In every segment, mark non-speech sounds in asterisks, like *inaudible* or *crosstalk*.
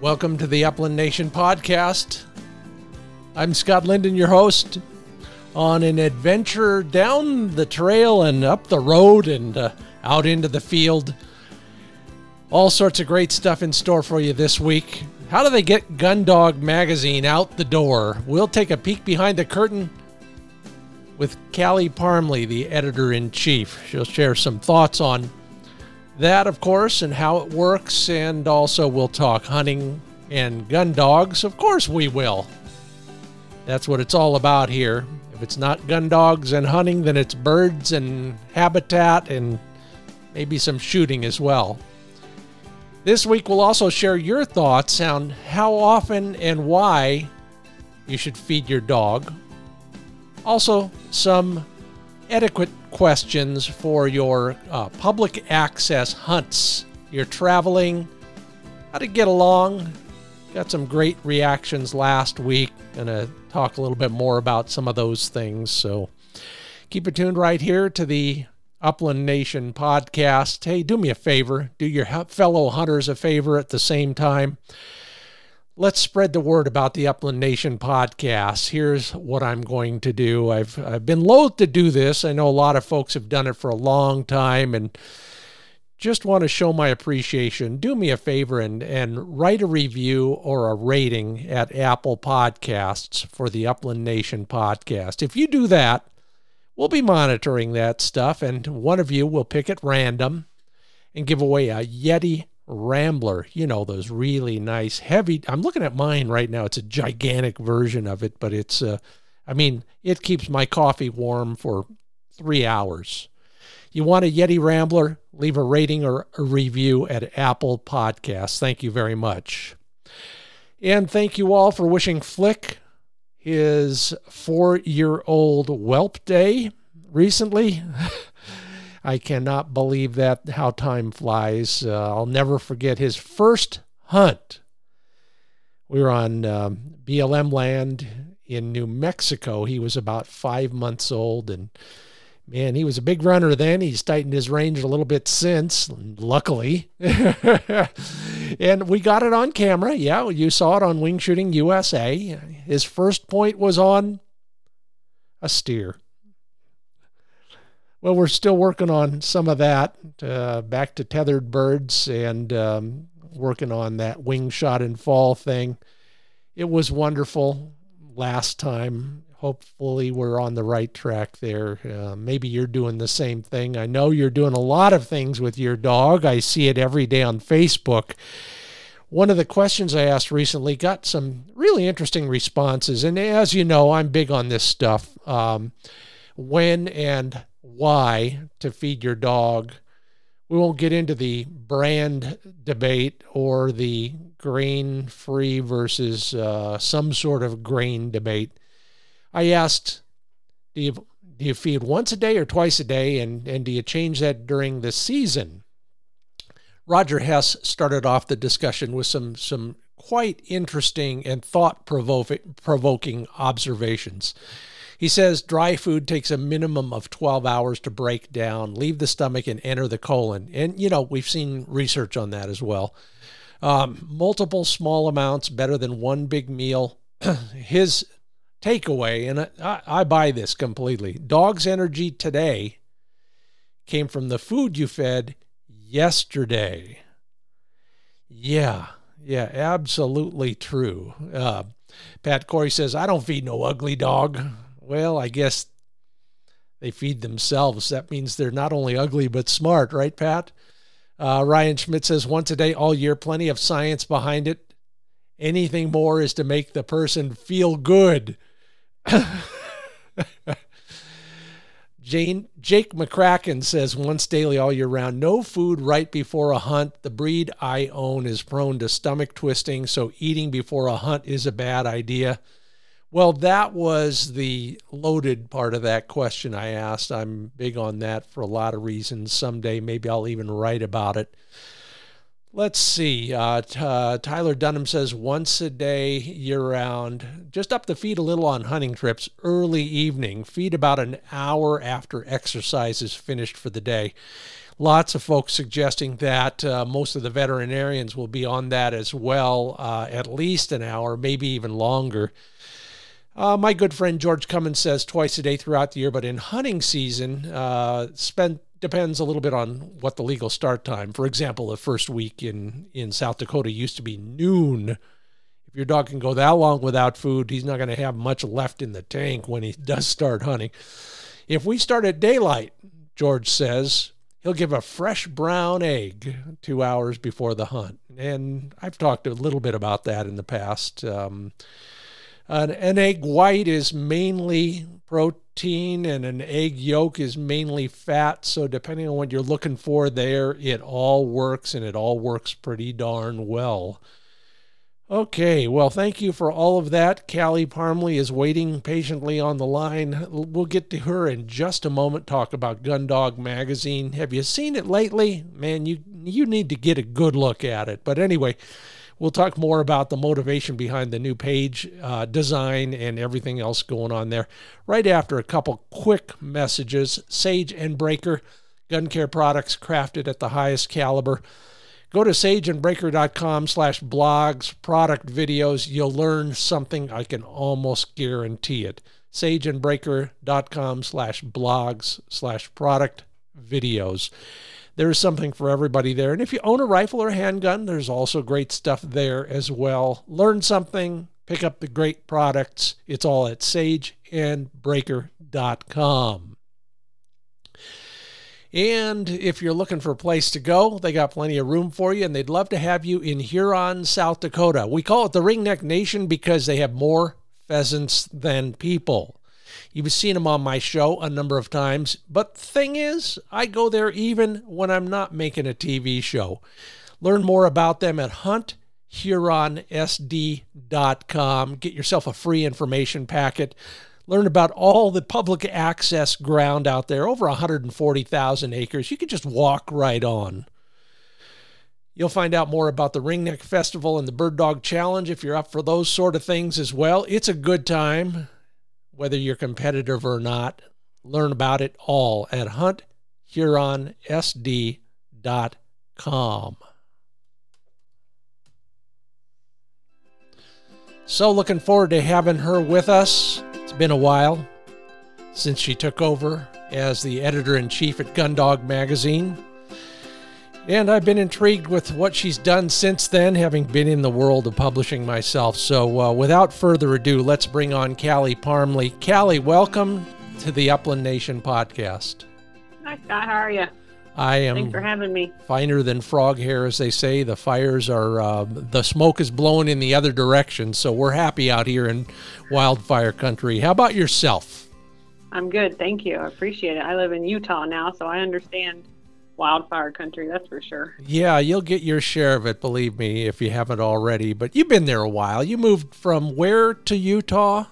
Welcome to the Upland Nation podcast. I'm Scott Linden, your host, on an adventure down the trail and up the road and uh, out into the field. All sorts of great stuff in store for you this week. How do they get Gundog magazine out the door? We'll take a peek behind the curtain with Callie Parmley, the editor in chief. She'll share some thoughts on that, of course, and how it works. And also, we'll talk hunting and gun dogs. Of course, we will. That's what it's all about here. If it's not gun dogs and hunting, then it's birds and habitat and maybe some shooting as well. This week, we'll also share your thoughts on how often and why you should feed your dog. Also, some etiquette questions for your uh, public access hunts. You're traveling, how to get along. Got some great reactions last week. Gonna talk a little bit more about some of those things. So keep it tuned right here to the Upland Nation podcast. Hey, do me a favor, do your fellow hunters a favor at the same time let's spread the word about the Upland Nation podcast. Here's what I'm going to do. I've I've been loath to do this. I know a lot of folks have done it for a long time and just want to show my appreciation. Do me a favor and and write a review or a rating at Apple Podcasts for the Upland Nation podcast. If you do that, we'll be monitoring that stuff and one of you will pick at random and give away a Yeti Rambler, you know, those really nice, heavy. I'm looking at mine right now. It's a gigantic version of it, but it's, uh, I mean, it keeps my coffee warm for three hours. You want a Yeti Rambler? Leave a rating or a review at Apple Podcasts. Thank you very much. And thank you all for wishing Flick his four year old whelp day recently. *laughs* I cannot believe that how time flies. Uh, I'll never forget his first hunt. We were on um, BLM land in New Mexico. He was about five months old, and man, he was a big runner then. He's tightened his range a little bit since, luckily. *laughs* and we got it on camera. Yeah, you saw it on Wing Shooting USA. His first point was on a steer. Well, we're still working on some of that, uh, back to tethered birds and um, working on that wing shot and fall thing. It was wonderful last time. Hopefully, we're on the right track there. Uh, maybe you're doing the same thing. I know you're doing a lot of things with your dog. I see it every day on Facebook. One of the questions I asked recently got some really interesting responses. And as you know, I'm big on this stuff. Um, when and why to feed your dog. We won't get into the brand debate or the grain free versus uh, some sort of grain debate. I asked, do you, do you feed once a day or twice a day? And, and do you change that during the season? Roger Hess started off the discussion with some, some quite interesting and thought provoking observations. He says dry food takes a minimum of 12 hours to break down, leave the stomach, and enter the colon. And, you know, we've seen research on that as well. Um, multiple small amounts better than one big meal. *clears throat* His takeaway, and I, I buy this completely dog's energy today came from the food you fed yesterday. Yeah, yeah, absolutely true. Uh, Pat Corey says, I don't feed no ugly dog well, I guess they feed themselves. That means they're not only ugly, but smart, right, Pat? Uh, Ryan Schmidt says once a day, all year, plenty of science behind it. Anything more is to make the person feel good. *laughs* Jane Jake McCracken says once daily all year round, no food right before a hunt. The breed I own is prone to stomach twisting, so eating before a hunt is a bad idea. Well, that was the loaded part of that question I asked. I'm big on that for a lot of reasons. Someday, maybe I'll even write about it. Let's see. Uh, t- uh, Tyler Dunham says once a day, year round. Just up the feed a little on hunting trips, early evening. Feed about an hour after exercise is finished for the day. Lots of folks suggesting that uh, most of the veterinarians will be on that as well, uh, at least an hour, maybe even longer. Uh, my good friend George Cummins says twice a day throughout the year, but in hunting season, uh, spend depends a little bit on what the legal start time. For example, the first week in in South Dakota used to be noon. If your dog can go that long without food, he's not going to have much left in the tank when he *laughs* does start hunting. If we start at daylight, George says, he'll give a fresh brown egg two hours before the hunt. And I've talked a little bit about that in the past. Um, an, an egg white is mainly protein and an egg yolk is mainly fat. So, depending on what you're looking for there, it all works and it all works pretty darn well. Okay, well, thank you for all of that. Callie Parmley is waiting patiently on the line. We'll get to her in just a moment. Talk about Gundog magazine. Have you seen it lately? Man, you you need to get a good look at it. But anyway, We'll talk more about the motivation behind the new page uh, design and everything else going on there right after a couple quick messages. Sage and Braker, gun care products crafted at the highest caliber. Go to sageandbraker.com slash blogs, product videos. You'll learn something. I can almost guarantee it. sageandbraker.com slash blogs slash product videos there's something for everybody there. And if you own a rifle or a handgun, there's also great stuff there as well. Learn something, pick up the great products. It's all at sageandbraker.com. And if you're looking for a place to go, they got plenty of room for you, and they'd love to have you in Huron, South Dakota. We call it the Ringneck Nation because they have more pheasants than people. You've seen them on my show a number of times, but thing is, I go there even when I'm not making a TV show. Learn more about them at hunthuronsd.com. Get yourself a free information packet. Learn about all the public access ground out there, over 140,000 acres. You can just walk right on. You'll find out more about the Ringneck Festival and the Bird Dog Challenge if you're up for those sort of things as well. It's a good time whether you're competitive or not. Learn about it all at hunthuronsd.com. So, looking forward to having her with us. It's been a while since she took over as the editor in chief at Gundog Magazine. And I've been intrigued with what she's done since then, having been in the world of publishing myself. So, uh, without further ado, let's bring on Callie Parmley. Callie, welcome to the Upland Nation podcast. Hi, Scott. How are you? I am. Thanks for having me. Finer than frog hair, as they say. The fires are, uh, the smoke is blowing in the other direction. So, we're happy out here in wildfire country. How about yourself? I'm good. Thank you. I appreciate it. I live in Utah now, so I understand wildfire country, that's for sure. Yeah, you'll get your share of it, believe me, if you haven't already. But you've been there a while. You moved from where to Utah?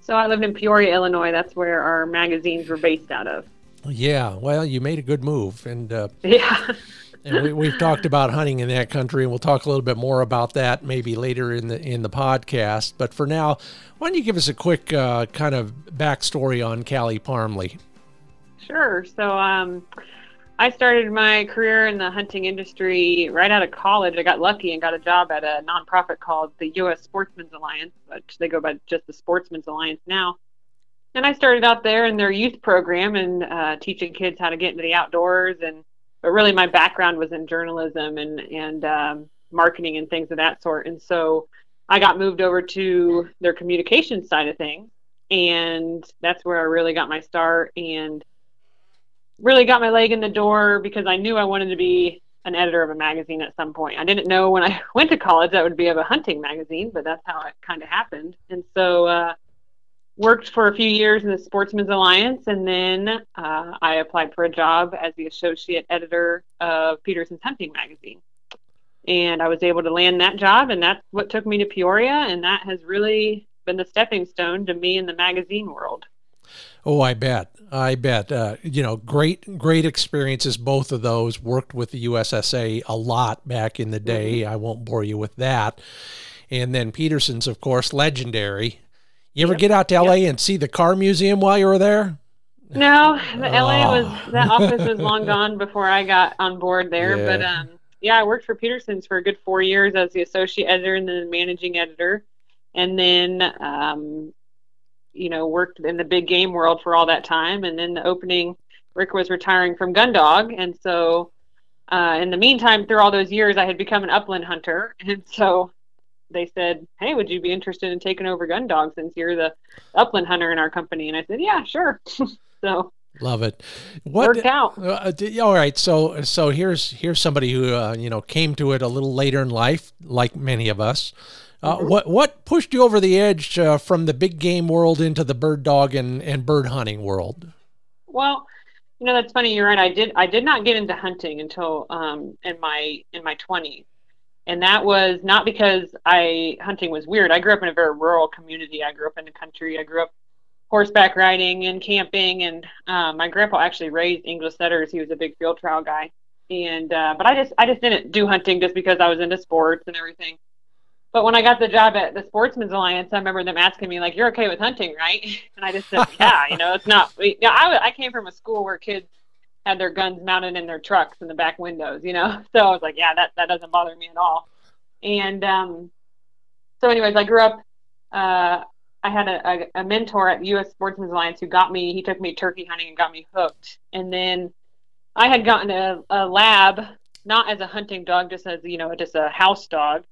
So I lived in Peoria, Illinois. That's where our magazines were based out of. Yeah, well, you made a good move, and uh, yeah. and we, have talked about hunting in that country, and we'll talk a little bit more about that maybe later in the in the podcast. But for now, why don't you give us a quick uh, kind of backstory on Callie Parmley? Sure. So, um, I started my career in the hunting industry right out of college. I got lucky and got a job at a nonprofit called the U.S. Sportsmen's Alliance, which they go by just the Sportsmen's Alliance now. And I started out there in their youth program and uh, teaching kids how to get into the outdoors. And but really, my background was in journalism and and um, marketing and things of that sort. And so I got moved over to their communication side of things, and that's where I really got my start. And really got my leg in the door because I knew I wanted to be an editor of a magazine at some point. I didn't know when I *laughs* went to college that would be of a hunting magazine, but that's how it kind of happened. And so, uh, worked for a few years in the Sportsmen's Alliance, and then uh, I applied for a job as the associate editor of Petersen's Hunting Magazine. And I was able to land that job, and that's what took me to Peoria, and that has really been the stepping stone to me in the magazine world. Oh, I bet. I bet. Uh, you know, great, great experiences, both of those. Worked with the USSA a lot back in the day. Mm-hmm. I won't bore you with that. And then Petersen's, of course, legendary. You ever yep. get out to LA yep. and see the car museum while you were there? No, the oh. LA was that office was long gone before I got on board there. Yeah. But um, yeah, I worked for Petersen's for a good four years as the associate editor and then managing editor, and then um, you know worked in the big game world for all that time. And then the opening, Rick was retiring from Gundog, and so uh, in the meantime, through all those years, I had become an upland hunter, *laughs* and so they said, "Hey, would you be interested in taking over Gundog since you're the upland hunter in our company?" And I said, "Yeah, sure." *laughs* so love it. What, worked out. Uh, all right, so so here's here's somebody who uh, you know came to it a little later in life, like many of us. Mm-hmm. What what pushed you over the edge uh, from the big game world into the bird dog and, and bird hunting world? Well, you know that's funny. You're right. I did I did not get into hunting until um, in my in my 20s and that was not because I hunting was weird. I grew up in a very rural community. I grew up in the country. I grew up horseback riding and camping, and um, my grandpa actually raised English setters. He was a big field trial guy, and uh, but I just I just didn't do hunting just because I was into sports and everything. But when I got the job at the Sportsman's Alliance, I remember them asking me like, "You're okay with hunting, right?" *laughs* And I just said, "Yeah, you know, it's not." Yeah, I I came from a school where kids had their guns mounted in their trucks in the back windows, you know. *laughs* So I was like, yeah, that that doesn't bother me at all. And um, so, anyways, I grew up. Uh, I had a, a, a, mentor at U.S. Sportsman's Alliance who got me. He took me turkey hunting and got me hooked. And then I had gotten a, a lab, not as a hunting dog, just as you know, just a house dog.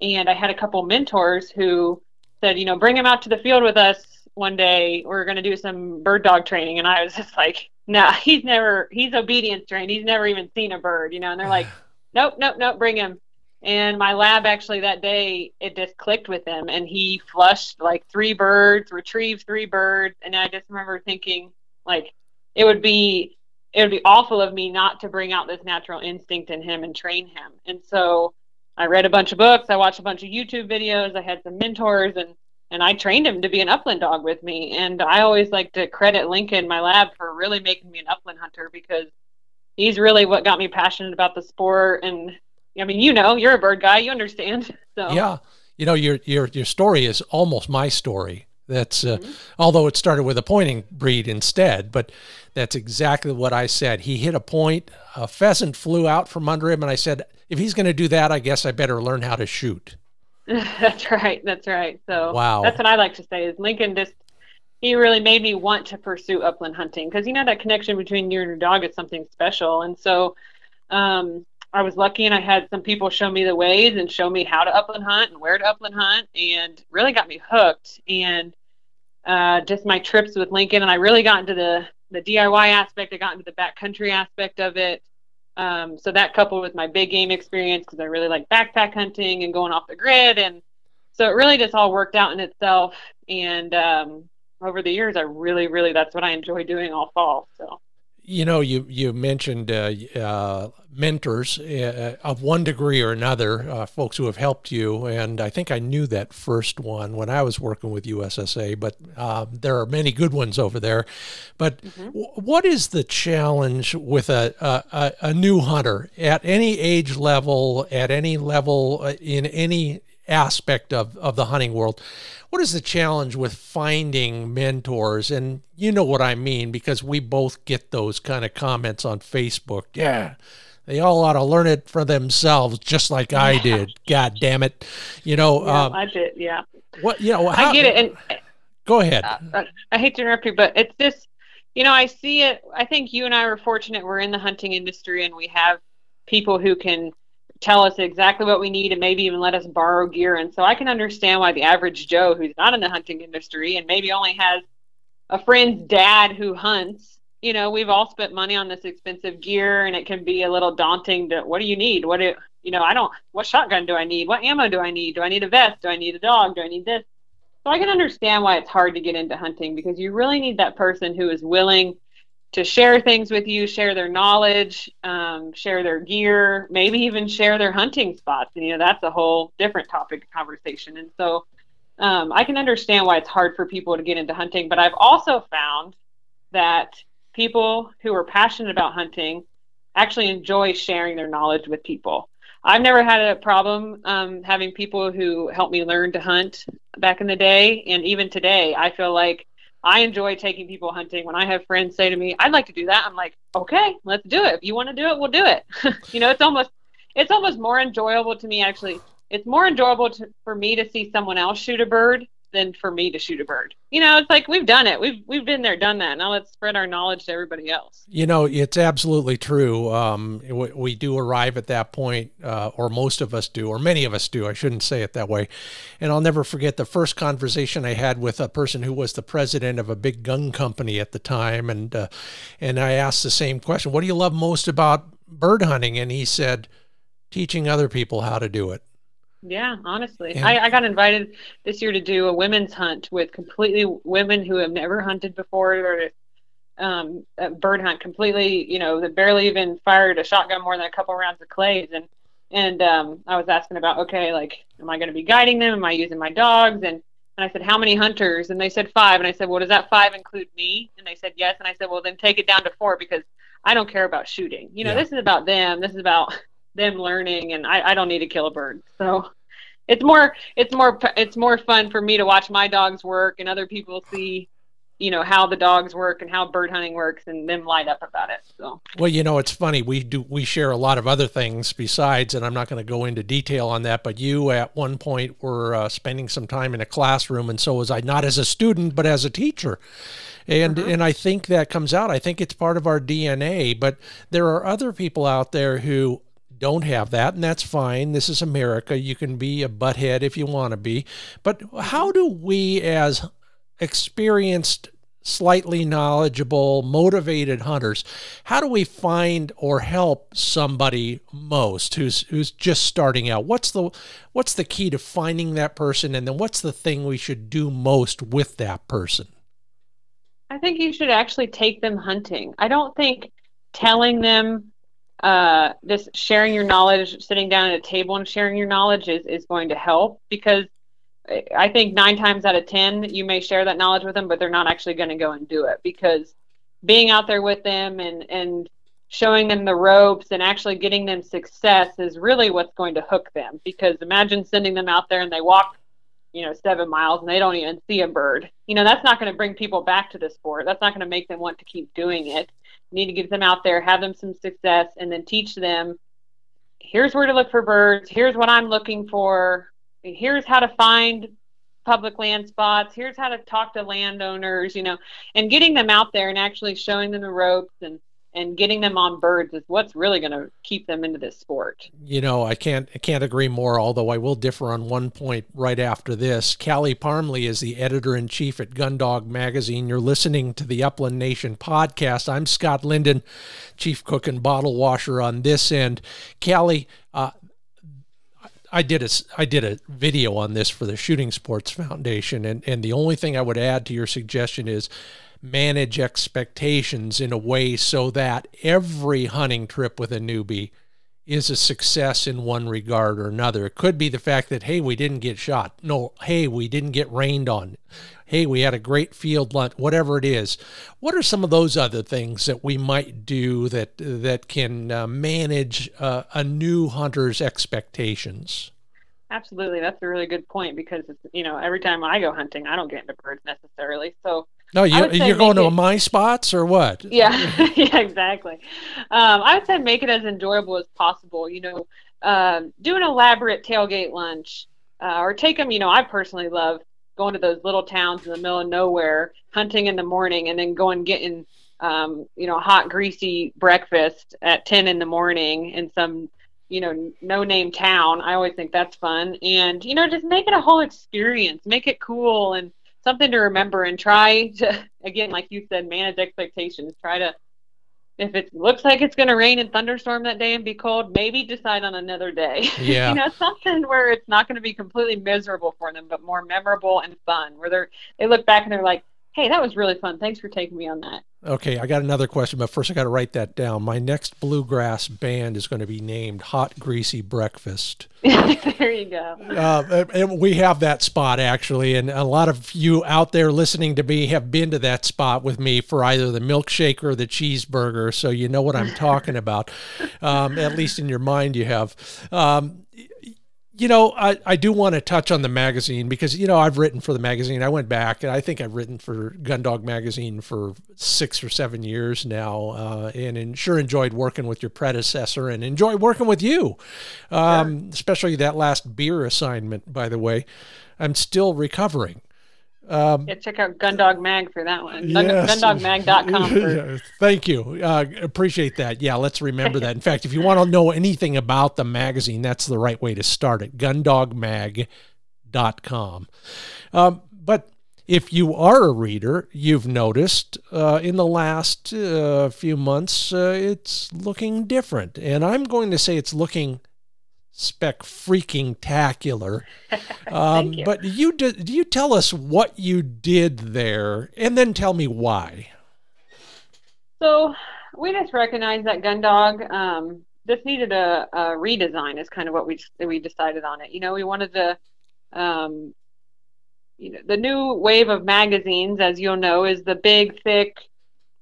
And I had a couple mentors who said, you know, bring him out to the field with us one day. We're going to do some bird dog training. And I was just like, no, *laughs* he's never, he's obedience trained. He's never even seen a bird, you know, and they're like, *sighs* nope, nope, nope, bring him. And my lab actually that day, it just clicked with him and he flushed like three birds, retrieved three birds. And I just remember thinking, like, it would be, it would be awful of me not to bring out this natural instinct in him and train him. And so I read a bunch of books, I watched a bunch of YouTube videos, I had some mentors and and I trained him to be an upland dog with me. And I always like to credit Lincoln, my lab, for really making me an upland hunter because he's really what got me passionate about the sport. And I mean, you know, you're a bird guy, you understand. *laughs* So yeah, you know, your your your story is almost my story. That's uh, mm-hmm. although it started with a pointing breed instead, but that's exactly what I said. He hit a point, a pheasant flew out from under him, and I said, if he's going to do that, I guess I better learn how to shoot. *laughs* that's right. That's right. So wow. that's what I like to say is Lincoln just he really made me want to pursue upland hunting because you know that connection between you and your dog is something special. And so um, I was lucky and I had some people show me the ways and show me how to upland hunt and where to upland hunt and really got me hooked. And uh, just my trips with Lincoln and I really got into the the DIY aspect. I got into the backcountry aspect of it. Um, so that coupled with my big game experience, because I really like backpack hunting and going off the grid, and so it really just all worked out in itself. And um, over the years, I really, really that's what I enjoy doing all fall. So you know, you you mentioned uh, uh, mentors uh, of one degree or another, uh, folks who have helped you, and I think I knew that first one when I was working with USSA. But um, there are many good ones over there. But mm-hmm. w- what is the challenge with a, a a new hunter at any age level, at any level uh, in any aspect of, of the hunting world. What is the challenge with finding mentors? And you know what I mean because we both get those kind of comments on Facebook. Yeah, they all ought to learn it for themselves, just like I did. God damn it, you know. Yeah, um, I did. Yeah. What you know? How, I get it. And go ahead. Uh, I hate to interrupt you, but it's just you know I see it. I think you and I were fortunate. We're in the hunting industry, and we have people who can tell us exactly what we need and maybe even let us borrow gear. And so I can understand why the average Joe who's not in the hunting industry and maybe only has a friend's dad who hunts, you know, we've all spent money on this expensive gear and it can be a little daunting to what do you need? What do you know, I don't what shotgun do I need? What ammo do I need? Do I need a vest? Do I need a dog? Do I need this? So I can understand why it's hard to get into hunting because you really need that person who is willing to share things with you, share their knowledge, um, share their gear, maybe even share their hunting spots. And, you know, that's a whole different topic of conversation. And so um, I can understand why it's hard for people to get into hunting, but I've also found that people who are passionate about hunting actually enjoy sharing their knowledge with people. I've never had a problem um, having people who help me learn to hunt back in the day, and even today, I feel like I enjoy taking people hunting. When I have friends say to me, "I'd like to do that," I'm like, "Okay, let's do it. If you want to do it, we'll do it." *laughs* you know, it's almost it's almost more enjoyable to me actually. It's more enjoyable to, for me to see someone else shoot a bird than for me to shoot a bird. You know, it's like we've done it. We've we've been there, done that. Now let's spread our knowledge to everybody else. You know, it's absolutely true. Um, we, we, do arrive at that point, uh, or most of us do, or many of us do. I shouldn't say it that way. And I'll never forget the first conversation I had with a person who was the president of a big gun company at the time, and uh, and I asked the same question: What do you love most about bird hunting? And he said, teaching other people how to do it. Yeah, honestly, and, I, I got invited this year to do a women's hunt with completely women who have never hunted before or um, a bird hunt completely. You know, that barely even fired a shotgun more than a couple rounds of clays, and and um, I was asking about okay, like, am I going to be guiding them? Am I using my dogs? And and I said, how many hunters? And they said five. And I said, well, does that five include me? And they said yes. And I said, well, then take it down to four because I don't care about shooting. You know, yeah. this is about them. This is about them learning and I, I don't need to kill a bird. So it's more it's more it's more fun for me to watch my dogs work and other people see you know how the dogs work and how bird hunting works and them light up about it so. Well you know it's funny we do we share a lot of other things besides and i'm not going to go into detail on that but you at one point were uh, spending some time in a classroom and so was i not as a student but as a teacher. And mm-hmm. and i think that comes out. I think it's part of our dna but there are other people out there who don't have that, and that's fine. This is America. You can be a butthead if you want to be. But how do we, as experienced, slightly knowledgeable, motivated hunters, how do we find or help somebody most who's who's just starting out? What's the what's the key to finding that person, and then what's the thing we should do most with that person? I think you should actually take them hunting. I don't think telling them uh, just sharing your knowledge, sitting down at a table and sharing your knowledge is, is going to help because I think nine times out of 10, you may share that knowledge with them, but they're not actually going to go and do it because being out there with them and, and showing them the ropes and actually getting them success is really what's going to hook them because imagine sending them out there and they walk you know seven miles and they don't even see a bird. You know that's not going to bring people back to the sport. That's not going to make them want to keep doing it need to get them out there, have them some success, and then teach them here's where to look for birds, here's what I'm looking for, here's how to find public land spots, here's how to talk to landowners, you know, and getting them out there and actually showing them the ropes and and getting them on birds is what's really going to keep them into this sport. You know, I can't I can't agree more. Although I will differ on one point right after this. Callie Parmley is the editor in chief at Gundog Magazine. You're listening to the Upland Nation podcast. I'm Scott Linden, chief cook and bottle washer on this end. Callie, uh, I did a I did a video on this for the Shooting Sports Foundation, and and the only thing I would add to your suggestion is manage expectations in a way so that every hunting trip with a newbie is a success in one regard or another. It could be the fact that, hey, we didn't get shot. No, hey, we didn't get rained on. Hey, we had a great field lunch, whatever it is. What are some of those other things that we might do that that can uh, manage uh, a new hunter's expectations? Absolutely, that's a really good point because it's, you know every time I go hunting, I don't get into birds necessarily. So no, you, you're going to my spots or what? *laughs* Yeah, *laughs* yeah, exactly. Um, I would say make it as enjoyable as possible. You know, um, do an elaborate tailgate lunch, uh, or take them. You know, I personally love going to those little towns in the middle of nowhere, hunting in the morning, and then going getting, um, you know, hot greasy breakfast at ten in the morning in some, you know, no name town. I always think that's fun, and you know, just make it a whole experience. Make it cool and something to remember and try to *laughs* again like you said manage expectations. Try to if it looks like it's going to rain and thunderstorm that day and be cold maybe decide on another day. *laughs* Yeah. you know something where it's not going to be completely miserable for them but more memorable and fun where they're they look back and they're like Hey, that was really fun. Thanks for taking me on that. Okay, I got another question, but first I got to write that down. My next bluegrass band is going to be named Hot Greasy Breakfast. *laughs* there you go. Uh, and we have that spot actually, and a lot of you out there listening to me have been to that spot with me for either the milkshake or the cheeseburger, so you know what I'm talking about. Um, at least in your mind, you have. Um, you know, I, I do want to touch on the magazine because, you know, I've written for the magazine. I went back and I think I've written for Gundog Magazine for six or seven years now uh, and, and, sure enjoyed working with your predecessor and enjoy working with you, um, sure. especially that last beer assignment, by the way. I'm still recovering. Um, yeah, check out Gundog Mag for that one. Yes. Gundogmag.com. For... *laughs* Thank you. Uh, appreciate that. Yeah, let's remember that. In fact, if you want to know anything about the magazine, that's the right way to start it. Gundogmag.com. Um, but if you are a reader, you've noticed uh, in the last uh, few months uh, it's looking different. And I'm going to say it's looking spec freaking tacular. *laughs* Um, you. But you did, Do you tell us what you did there, and then tell me why. So we just recognized that Gundog um, this needed a, a, redesign. Is kind of what we we decided on it. You know, we wanted to. Um, you know, the new wave of magazines, as you'll know, is the big, thick,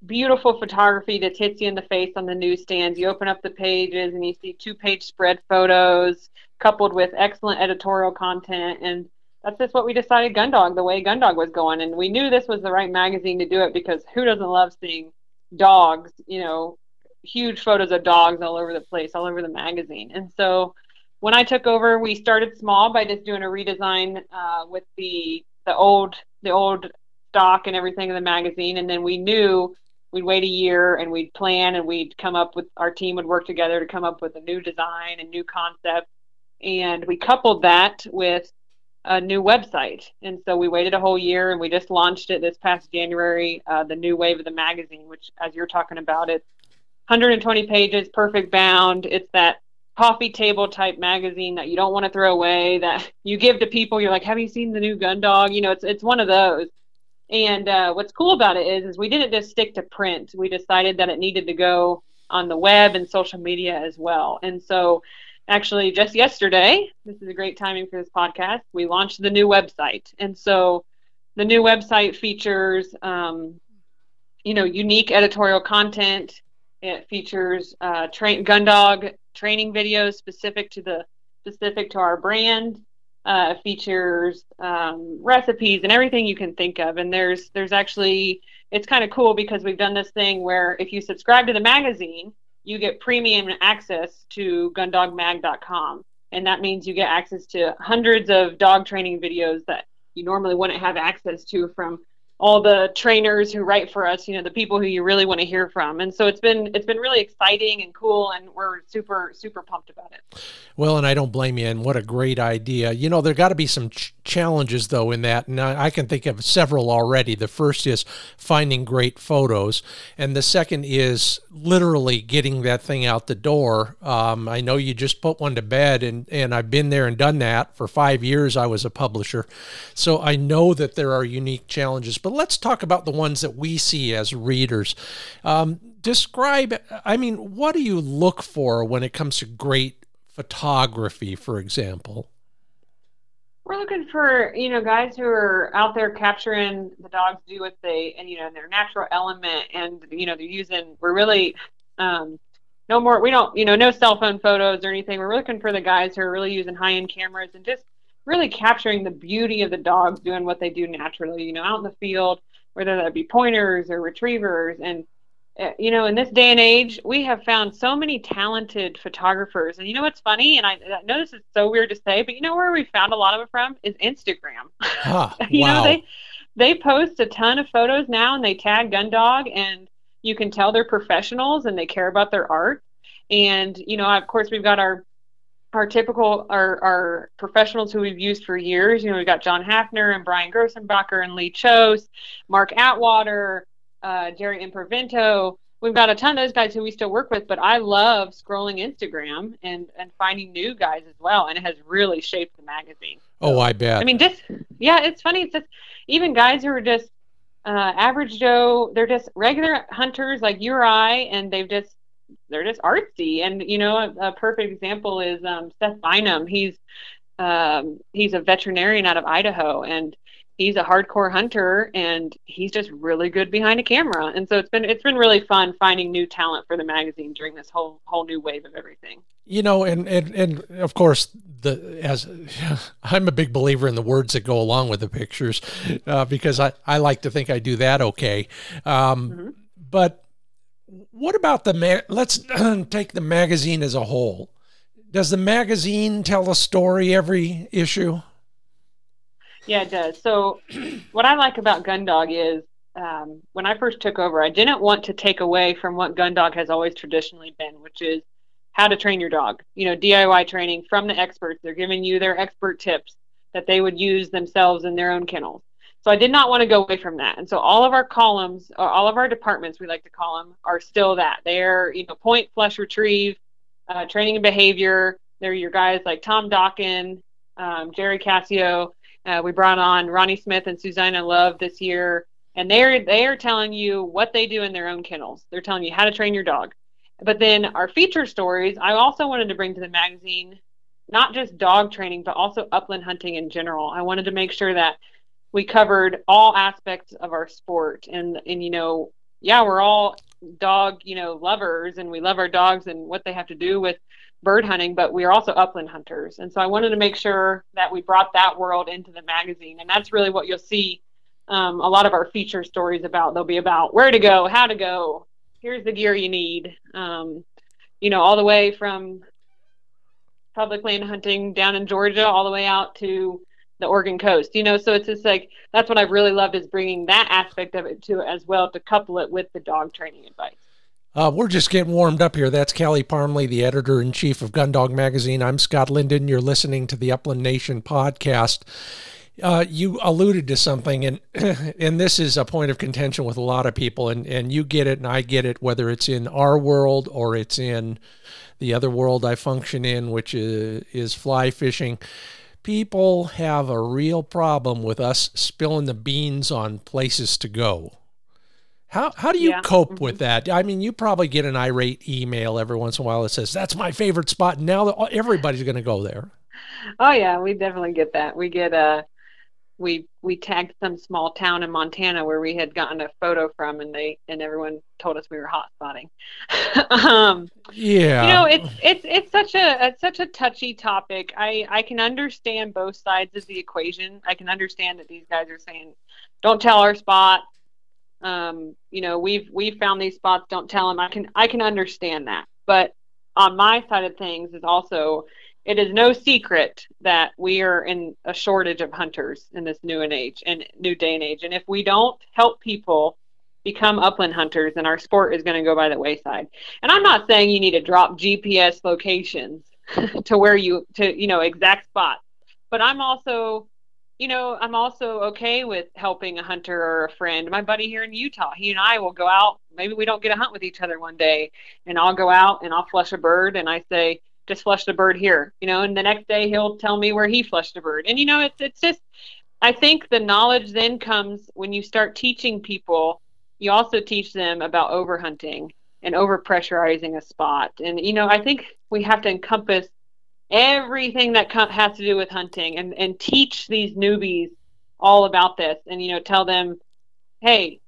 beautiful photography that hits you in the face on the newsstands. You open up the pages and you see two page spread photos coupled with excellent editorial content. And that's just what we decided Gundog, the way Gundog was going. And we knew this was the right magazine to do it because who doesn't love seeing dogs, you know, huge photos of dogs all over the place, all over the magazine. And so when I took over, we started small by just doing a redesign uh, with the the old the old stock and everything in the magazine, and then we knew we'd wait a year and we'd plan and we'd come up with our team would work together to come up with a new design and new concept. And we coupled that with a new website. And so we waited a whole year and we just launched it this past january uh, the new wave of the magazine which as you're talking about it's 120 pages perfect bound. It's that coffee table type magazine that you don't want to throw away that *laughs* you give to people. You're like have you seen the new gun dog? You know it's it's one of those and uh, what's cool about it is, is we didn't just stick to print. We decided that it needed to go on the web and social media as well. And so, actually, just yesterday, this is a great timing for this podcast. We launched the new website, and so the new website features, um, you know, unique editorial content. It features uh, train Gundog training videos specific to the specific to our brand uh, features um, recipes and everything you can think of. And there's there's actually it's kind of cool because we've done this thing where if you subscribe to the magazine, you get premium access to gundogmag.com. And that means you get access to hundreds of dog training videos that you normally wouldn't have access to from all the trainers who write for us, you know, the people who you really want to hear from. And so it's been it's been really exciting and cool and we're super super pumped about it. Well, and I don't blame you and what a great idea. You know, there got to be some ch- challenges though in that. And I, can think of several already. The first is finding great photos and the second is literally getting that thing out the door. Um, I know you just put one to bed and and I've been there and done that for 5 years I was a publisher. So I know that there are unique challenges but let's talk about the ones that we see as readers. Um, describe, I mean, what do you look for when it comes to great photography, for example? We're looking for you know guys who are out there capturing the dogs do what they and you know their natural element and you know they're using we're really um, no more we don't you know no cell phone photos or anything we're looking for the guys who are really using high end cameras and just really capturing the beauty of the dogs doing what they do naturally, you know, out in the field, whether that be pointers or retrievers. And, Uh, you know, in this day and age, we have found so many talented photographers. And you know what's funny? And I, I know this is so weird to say, but you know where we found a lot of it from is Instagram. Huh, *laughs* you wow. know, they, they post a ton of photos now and they tag Gundog and you can tell they're professionals and they care about their art. And, you know, of course, we've got our our typical our, our professionals who we've used for years. You know, we've got John Hafner and Brian Grossenbacher and Lee Kjos, Mark Atwater, uh, Jerry Impervento. We've got a ton of those guys who we still work with, but I love scrolling Instagram and and finding new guys as well, and it has really shaped the magazine. Oh, I bet. I mean, just yeah, it's funny. It's just even guys who are just uh, average Joe. They're just regular hunters like you or I, and they've just they're just artsy. And you know, a, a perfect example is um, Seth Bynum. He's um, he's a veterinarian out of Idaho, and he's a hardcore hunter, and he's just really good behind a camera. And so it's been it's been really fun finding new talent for the magazine during this whole whole new wave of everything. You know, and and and of course, the as *laughs* I'm a big believer in the words that go along with the pictures, uh, because I I like to think I do that okay. Um, mm-hmm. But what about the ma- let's *clears throat* take the magazine as a whole does the magazine tell a story every issue? Yeah, it does. So, what I like about Gundog is um, when I first took over, I didn't want to take away from what Gundog has always traditionally been, which is how to train your dog. You know, DIY training from the experts. They're giving you their expert tips that they would use themselves in their own kennels. So I did not want to go away from that. And so all of our columns, or all of our departments, we like to call them, are still that. They're, you know, point, flush, retrieve, uh, training and behavior. They're your guys like Tom Dokken, um, Jerry Cacchio. Uh, we brought on Ronnie Smith and Susanna Love this year, and they're they are telling you what they do in their own kennels. They're telling you how to train your dog. But then our feature stories, I also wanted to bring to the magazine not just dog training, but also upland hunting in general. I wanted to make sure that we covered all aspects of our sport, and and you know, yeah, we're all dog, you know, lovers and we love our dogs and what they have to do with bird hunting, but we are also upland hunters. And so I wanted to make sure that we brought that world into the magazine. And that's really what you'll see um, a lot of our feature stories about. They'll be about where to go, how to go, here's the gear you need. Um, you know, all the way from public land hunting down in Georgia all the way out to the Oregon coast. You know, so it's just like that's what I've really loved is bringing that aspect of it to as well to couple it with the dog training advice. Uh, we're just getting warmed up here. That's Callie Parmley, the editor in chief of Gundog Magazine. I'm Scott Linden. You're listening to the Upland Nation podcast. Uh, you alluded to something, and *clears throat* and this is a point of contention with a lot of people, and and you get it, and I get it, whether it's in our world or it's in the other world I function in, which is is fly fishing people have a real problem with us spilling the beans on places to go. How, how do you yeah. cope mm-hmm. with that? I mean, you probably get an irate email every once in a while that says, That's my favorite spot. And now everybody's going to go there. Oh, yeah, we definitely get that. We get, uh, we we tagged some small town in Montana where we had gotten a photo from, and they and everyone told us we were hot spotting. *laughs* um, yeah, you know, it's it's it's such a it's such a touchy topic. I I can understand both sides of the equation. I can understand that these guys are saying, "Don't tell our spot." Um, you know, we've we've found these spots. Don't tell them. I can I can understand that, but on my side of things is also it is no secret that we are in a shortage of hunters in this new and age and new day and age. And if we don't help people become upland hunters, then our sport is going to go by the wayside. And I'm not saying you need to drop GPS locations *laughs* to where you to you know exact spots, but I'm also you know, I'm also okay with helping a hunter or a friend. My buddy here in Utah, he and I will go out. Maybe we don't get a hunt with each other one day, and I'll go out and I'll flush a bird, and I say, just flush the bird here, you know, and the next day he'll tell me where he flushed a bird. And you know, it's it's just I think the knowledge then comes when you start teaching people, you also teach them about overhunting and over pressurizing a spot. And you know, I think we have to encompass everything that has to do with hunting and and teach these newbies all about this and you know, tell them, "Hey,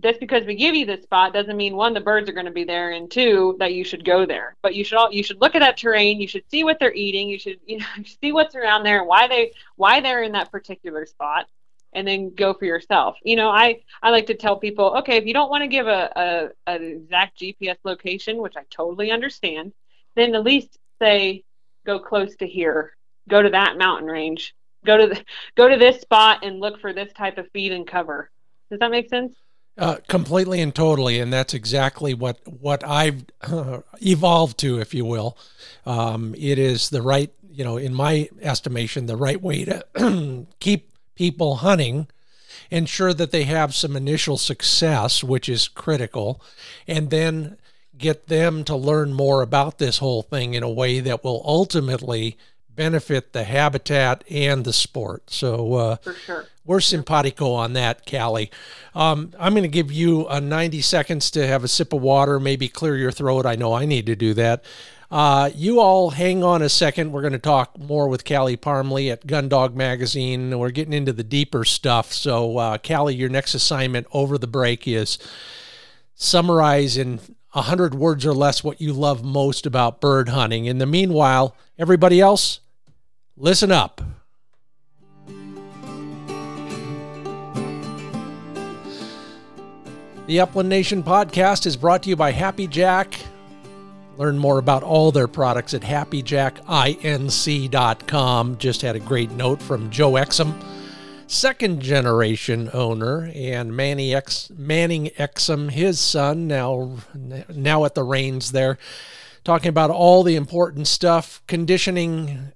just because we give you this spot doesn't mean one the birds are going to be there and two that you should go there. But you should all you should look at that terrain you should see what they're eating you should you know *laughs* see what's around there why they why they're in that particular spot and then go for yourself. You know i i like to tell people okay if you don't want to give a, a an exact gps location which i totally understand then at least say go close to here. Go to that mountain range. Go to the, go to this spot and look for this type of feed and cover. Does that make sense? Uh, completely and totally, and that's exactly what what I've uh, evolved to, if you will. Um, it is the right, you know, in my estimation, the right way to *clears throat* keep people hunting, ensure that they have some initial success, which is critical, and then get them to learn more about this whole thing in a way that will ultimately benefit the habitat and the sport. So uh, for sure. We're simpatico on that, Callie. Um, I'm going to give you a 90 seconds to have a sip of water, maybe clear your throat. I know I need to do that. Uh, you all hang on a second. We're going to talk more with Callie Parmley at Gundog Magazine. We're getting into the deeper stuff. So, uh, Callie, your next assignment over the break is summarize in 100 words or less what you love most about bird hunting. In the meanwhile, everybody else, listen up. The Upland Nation podcast is brought to you by Happy Jack. Learn more about all their products at happyjackinc.com. Just had a great note from Joe Exum, second generation owner, and Manny Ex, Manning Exum, his son, now, now at the reins there, talking about all the important stuff. Conditioning,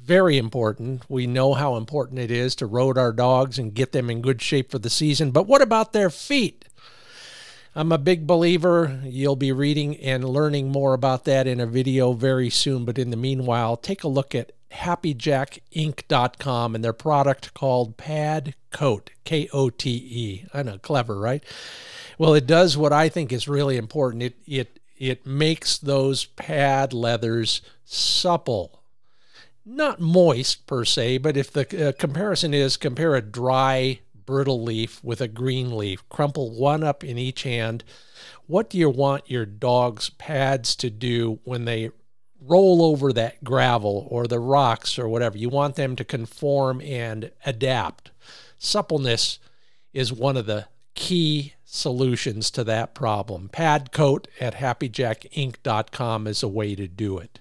very important. We know how important it is to road our dogs and get them in good shape for the season. But what about their feet? I'm a big believer. You'll be reading and learning more about that in a video very soon. But in the meanwhile, take a look at happyjackinc.com and their product called Pad Kote, K O T E. I know, clever, right? Well, it does what I think is really important. It it it makes those pad leathers supple. Not moist per se, but if the uh, comparison is compare a dry brittle leaf with a green leaf. Crumple one up in each hand. What do you want your dog's pads to do when they roll over that gravel or the rocks or whatever? You want them to conform and adapt. Suppleness is one of the key solutions to that problem. Pad Kote at happyjackinc.com is a way to do it.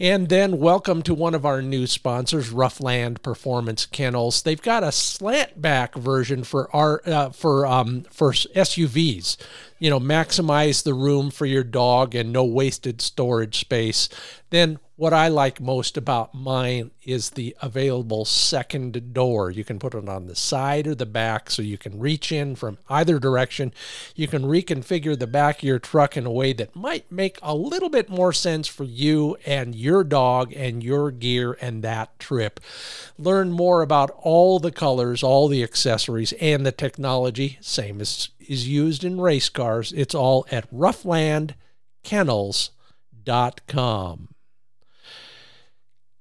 And then welcome to one of our new sponsors, Ruffland Performance Kennels. They've got a slant back version for our uh, for um, for SUVs. You know, maximize the room for your dog and no wasted storage space. Then what I like most about mine is the available second door. You can put it on the side or the back so you can reach in from either direction. You can reconfigure the back of your truck in a way that might make a little bit more sense for you and your dog and your gear and that trip. Learn more about all the colors, all the accessories, and the technology, same as is used in race cars. It's all at rufflandkennels.com.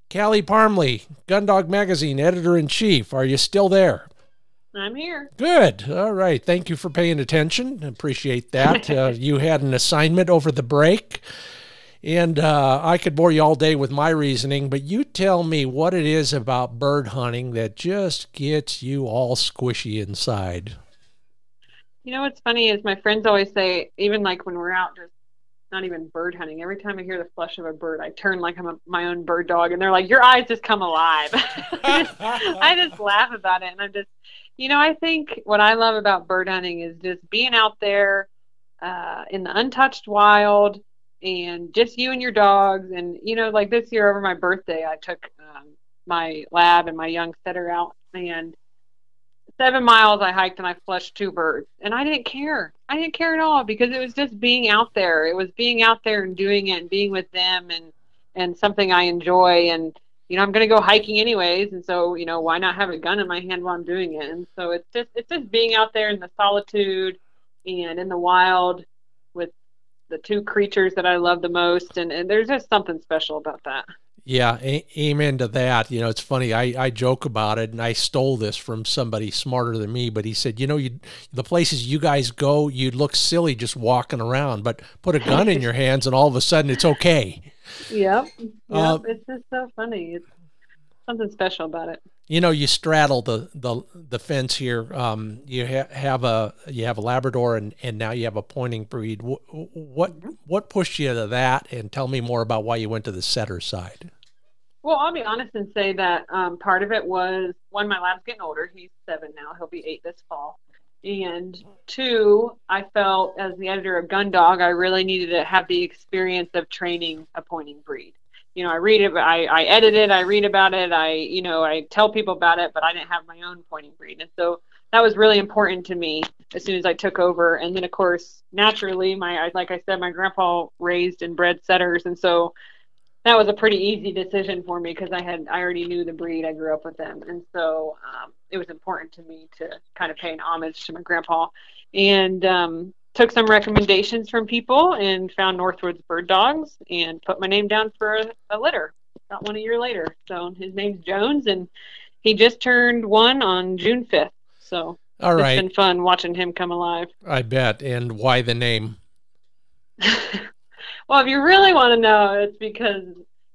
Kali Parmley, Gundog Magazine editor in chief. Are you still there? I'm here. Good. All right. Thank you for paying attention. Appreciate that. *laughs* uh, you had an assignment over the break, and uh, I could bore you all day with my reasoning, but you tell me what it is about bird hunting that just gets you all squishy inside. You know what's funny is my friends always say, even like when we're out just not even bird hunting. Every time I hear the flush of a bird, I turn like I'm a, my own bird dog, and they're like, "Your eyes just come alive." *laughs* I, just, I just *laughs* laugh about it, and I'm just, you know, I think what I love about bird hunting is just being out there uh, in the untouched wild, and just you and your dogs. And you know, like this year over my birthday, I took um, my lab and my young setter out, and seven miles I hiked and I flushed two birds. And I didn't care. I didn't care at all because it was just being out there. It was being out there and doing it and being with them and and something I enjoy and you know, I'm gonna go hiking anyways and so, you know, why not have a gun in my hand while I'm doing it? And so it's just it's just being out there in the solitude and in the wild with the two creatures that I love the most and, and there's just something special about that. Yeah, a- amen to that. You know, it's funny. I, I joke about it, and I stole this from somebody smarter than me. But he said, you know, you the places you guys go, you'd look silly just walking around, but put a gun in your *laughs* hands, and all of a sudden it's okay. Yep. Yep. Uh, it's just so funny. It's something special about it. You know, you straddle the the, the fence here. Um, you ha- have a you have a Labrador, and, and now you have a pointing breed. What what, mm-hmm. what pushed you to that? And tell me more about why you went to the setter side. Well, I'll be honest and say that um, part of it was one, my lab's getting older. He's seven now. He'll be eight this fall. And two, I felt as the editor of Gun Dog, I really needed to have the experience of training a pointing breed. You know, I read it, I, I edit it, I read about it, I, you know, I tell people about it, but I didn't have my own pointing breed. And so that was really important to me as soon as I took over. And then, of course, naturally, my, like I said, my grandpa raised and bred setters. And so that was a pretty easy decision for me because I had I already knew the breed. I grew up with them, and so um, it was important to me to kind of pay an homage to my grandpa, and um, took some recommendations from people and found Northwoods Bird Dogs and put my name down for a, a litter. Got one a year later. So his name's Jones, and he just turned one on June fifth. So all right, it's been fun watching him come alive. I bet. And why the name? *laughs* well, if you really want to know, it's because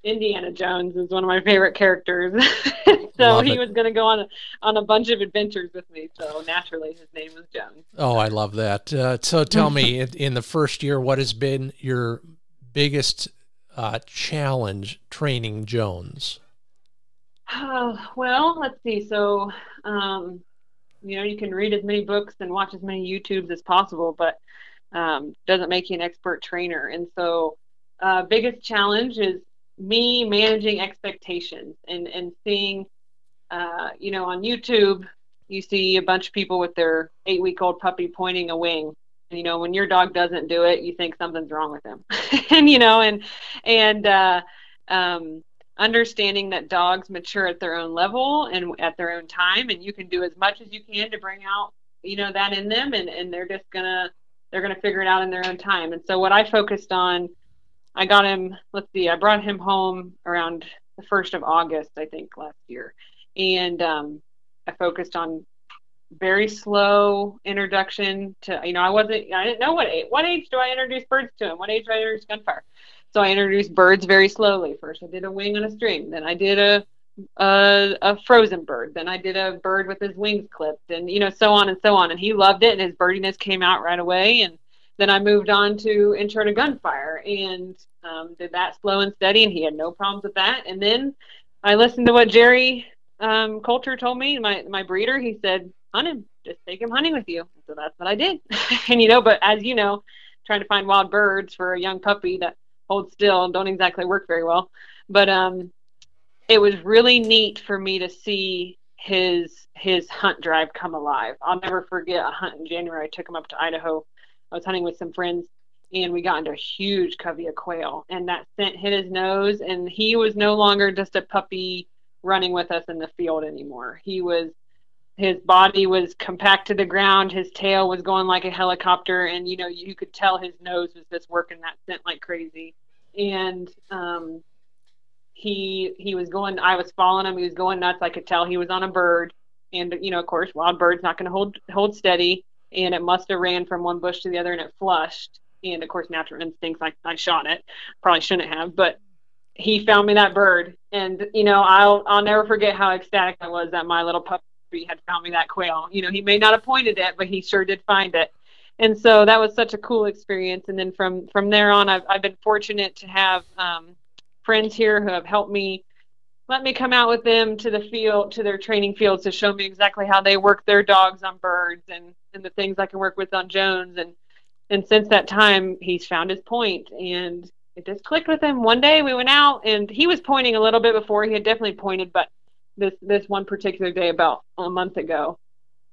Indiana Jones is one of my favorite characters. *laughs* so love he it. was going to go on a, on a bunch of adventures with me. So naturally, his name was Jones. Oh, I love that. Uh, so tell me, *laughs* in, in, the first year, what has been your biggest uh, challenge training Jones? Uh, well, let's see. So, um, you know, you can read as many books and watch as many YouTubes as possible, but um, doesn't make you an expert trainer. And so, uh, biggest challenge is me managing expectations and and seeing, uh, you know, on YouTube, you see a bunch of people with their eight week old puppy pointing a wing. And, you know, when your dog doesn't do it, you think something's wrong with him. *laughs* and you know, and and uh, um, understanding that dogs mature at their own level and at their own time, and you can do as much as you can to bring out, you know, that in them, and and they're just gonna they're going to figure it out in their own time. And so what I focused on, I got him, let's see, I brought him home around the 1st of August, I think, last year. And um, I focused on very slow introduction to, you know, I wasn't, I didn't know what age, what age do I introduce birds to him? What age do I introduce gunfire? So I introduced birds very slowly. First, I did a wing on a string. Then I did a a, a frozen bird. Then I did a bird with his wings clipped, and you know, so on and so on. And he loved it, and his birdiness came out right away. And then I moved on to intro to gunfire and um, did that slow and steady, and he had no problems with that. And then I listened to what Jerry um, Coulter told me, my my breeder. He said, "Hunt him, just take him hunting with you." So that's what I did. *laughs* and you know, but as you know, trying to find wild birds for a young puppy that hold still don't exactly work very well. But um, it was really neat for me to see his his hunt drive come alive. I'll never forget a hunt in January. I took him up to Idaho. I was hunting with some friends and we got into a huge covey of quail and that scent hit his nose and he was no longer just a puppy running with us in the field anymore. He was his body was compact to the ground, his tail was going like a helicopter and you know you could tell his nose was just working that scent like crazy. And um he he was going i was following him. He was going nuts. I could tell he was on a bird. And you know of course wild bird's not going to hold hold steady. And it must have ran from one bush to the other and it flushed. And of course natural instincts i, I shot it. Probably shouldn't have but he found me that bird. And you know i'll i'll never forget how ecstatic i was that my little puppy had found me that quail. You know he may not have pointed it but he sure did find it. And so that was such a cool experience. And then from from there on i've, I've been fortunate to have um, friends here who have helped me let me come out with them to the field to their training fields to show me exactly how they work their dogs on birds and and the things I can work with on Jones. And and since that time he's found his point and it just clicked with him. One day we went out and he was pointing a little bit before. He had definitely pointed but this this one particular day about a month ago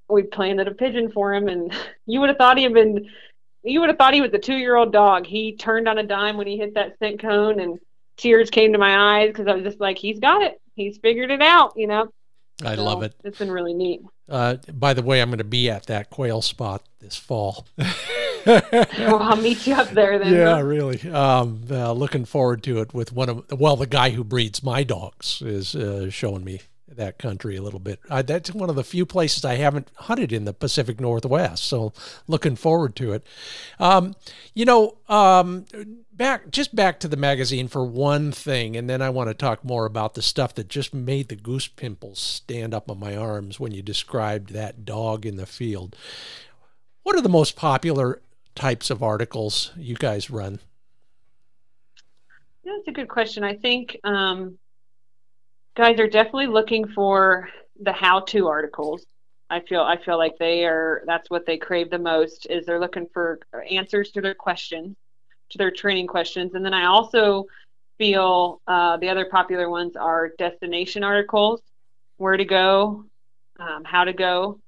we planted a pigeon for him and *laughs* you would have thought he had been you would have thought he was a two year old dog. He turned on a dime when he hit that scent cone and tears came to my eyes because I was just like, he's got it. He's figured it out, you know. I so love it. It's been really neat. Uh, by the way, I'm going to be at that quail spot this fall. well, *laughs* I'll meet you up there then. Yeah, really. Um, uh, looking forward to it with one of well, the guy who breeds my dogs is uh, showing me that country a little bit. I, that's one of the few places I haven't hunted in the Pacific Northwest, so looking forward to it. Um, you know, um, back just back to the magazine for one thing, and then I want to talk more about the stuff that just made the goose pimples stand up on my arms when you described that dog in the field. What are the most popular types of articles you guys run? That's a good question. I think um, guys are definitely looking for the how-to articles. I feel I feel like they are that's what they crave the most is they're looking for answers to their questions, to their training questions, and then I also feel uh, the other popular ones are destination articles, where to go, um, how to go,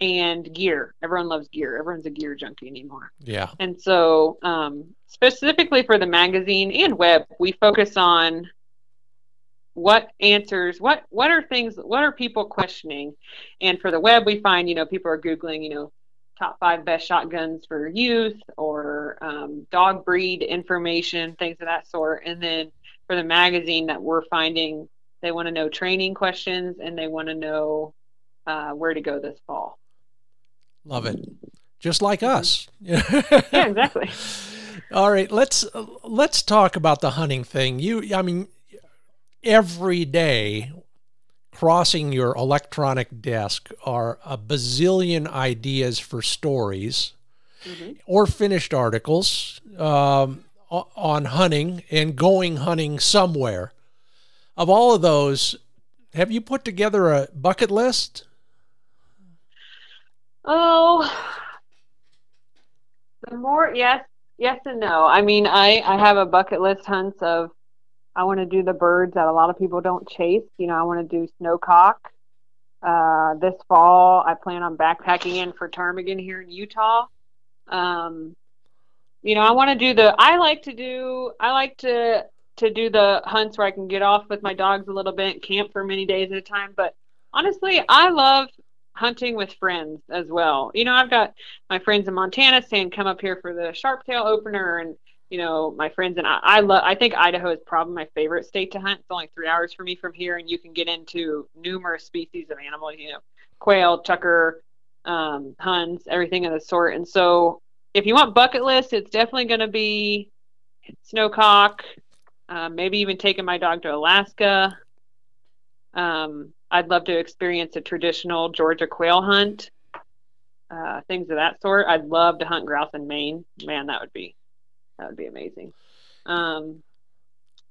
and gear. Everyone loves gear. Everyone's a gear junkie anymore. Yeah. And so, um, specifically for the magazine and web, we focus on what answers, what what are things, what are people questioning, and for the web, we find you know people are googling you know top five best shotguns for youth or um, dog breed information, things of that sort, and then for the magazine that we're finding they want to know training questions and they want to know uh, where to go this fall. Love it. Just like us. yeah, exactly. *laughs* All right, let's let's talk about the hunting thing. You I mean every day crossing your electronic desk are a bazillion ideas for stories mm-hmm. or finished articles um, on hunting and going hunting somewhere. Of all of those, have you put together a bucket list? Oh, the more yes, yes and no. I mean, I I have a bucket list hunts of I want to do the birds that a lot of people don't chase. You know, I want to do snowcock. Uh, this fall, I plan on backpacking in for ptarmigan here in Utah. Um, you know, I want to do the. I like to do. I like to to do the hunts where I can get off with my dogs a little bit, camp for many days at a time. But honestly, I love hunting with friends as well. You know, I've got my friends in Montana saying come up here for the sharp tail opener and you know, my friends and I, I love I think Idaho is probably my favorite state to hunt. It's only three hours for me from here and you can get into numerous species of animals, you know, quail, chukar, um, huns, everything of the sort. And so if you want bucket list, it's definitely gonna be snowcock, uh, maybe even taking my dog to Alaska. Um, I'd love to experience a traditional Georgia quail hunt, uh, things of that sort. I'd love to hunt grouse in Maine. Man, that would be that would be amazing. Um,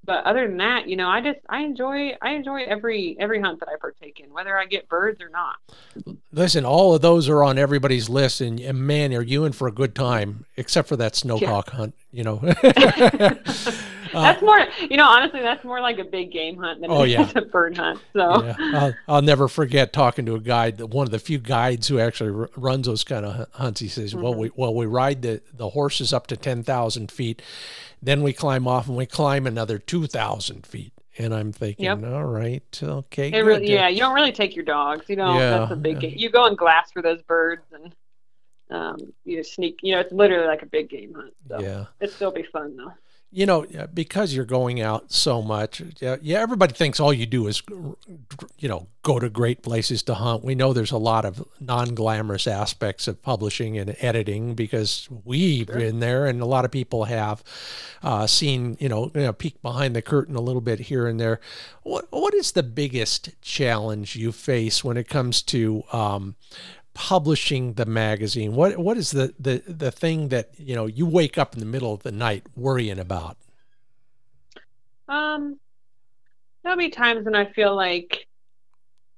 but other than that, you know, I just I enjoy I enjoy every every hunt that I partake in, whether I get birds or not. Listen, all of those are on everybody's list, and, and man, are you in for a good time? Except for that snowcock yeah. hunt, you know. *laughs* *laughs* that's more, you know, honestly, that's more like a big game hunt than oh, yeah. a bird hunt. So yeah. I'll, I'll, never forget talking to a guide, one of the few guides who actually r- runs those kind of hunts. He says, mm-hmm. "Well, we well we ride the the horses up to ten thousand feet." Then we climb off and we climb another 2,000 feet. And I'm thinking, yep. all right, okay. Really, yeah, you don't really take your dogs. You know, yeah, that's a big yeah. game. You go and glass for those birds and um, you sneak. You know, it's literally like a big game hunt. So yeah. It'd still be fun, though you know, because you're going out so much, yeah, everybody thinks all you do is, you know, go to great places to hunt. We know there's a lot of non-glamorous aspects of publishing and editing because we've sure. been there, and a lot of people have uh, seen, you know, you know, peek behind the curtain a little bit here and there. What what is the biggest challenge you face when it comes to um, publishing the magazine? What what is the, the the thing that you know you wake up in the middle of the night worrying about? Um, there'll be times when I feel like,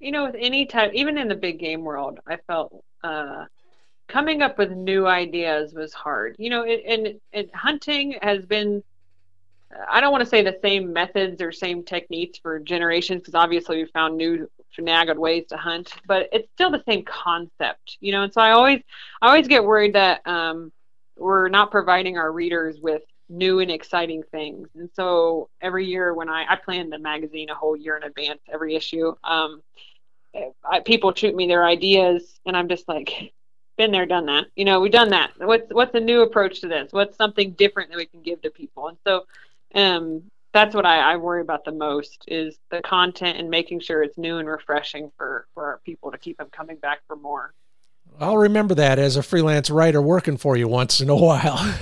you know, with any type, even in the big game world, I felt uh, coming up with new ideas was hard. You know, it, and and hunting has been I don't want to say the same methods or same techniques for generations because obviously we found new finagled ways to hunt, but it's still the same concept, you know. And so I always, I always get worried that um, we're not providing our readers with new and exciting things. And so every year when I, I plan the magazine a whole year in advance, every issue, um, I, people shoot me their ideas, and I'm just like, been there, done that. You know, we've done that. What's what's a new approach to this? What's something different that we can give to people? And so um, that's what I, I, worry about the most is the content and making sure it's new and refreshing for, for our people to keep them coming back for more. I'll remember that as a freelance writer working for you once in a *laughs* while.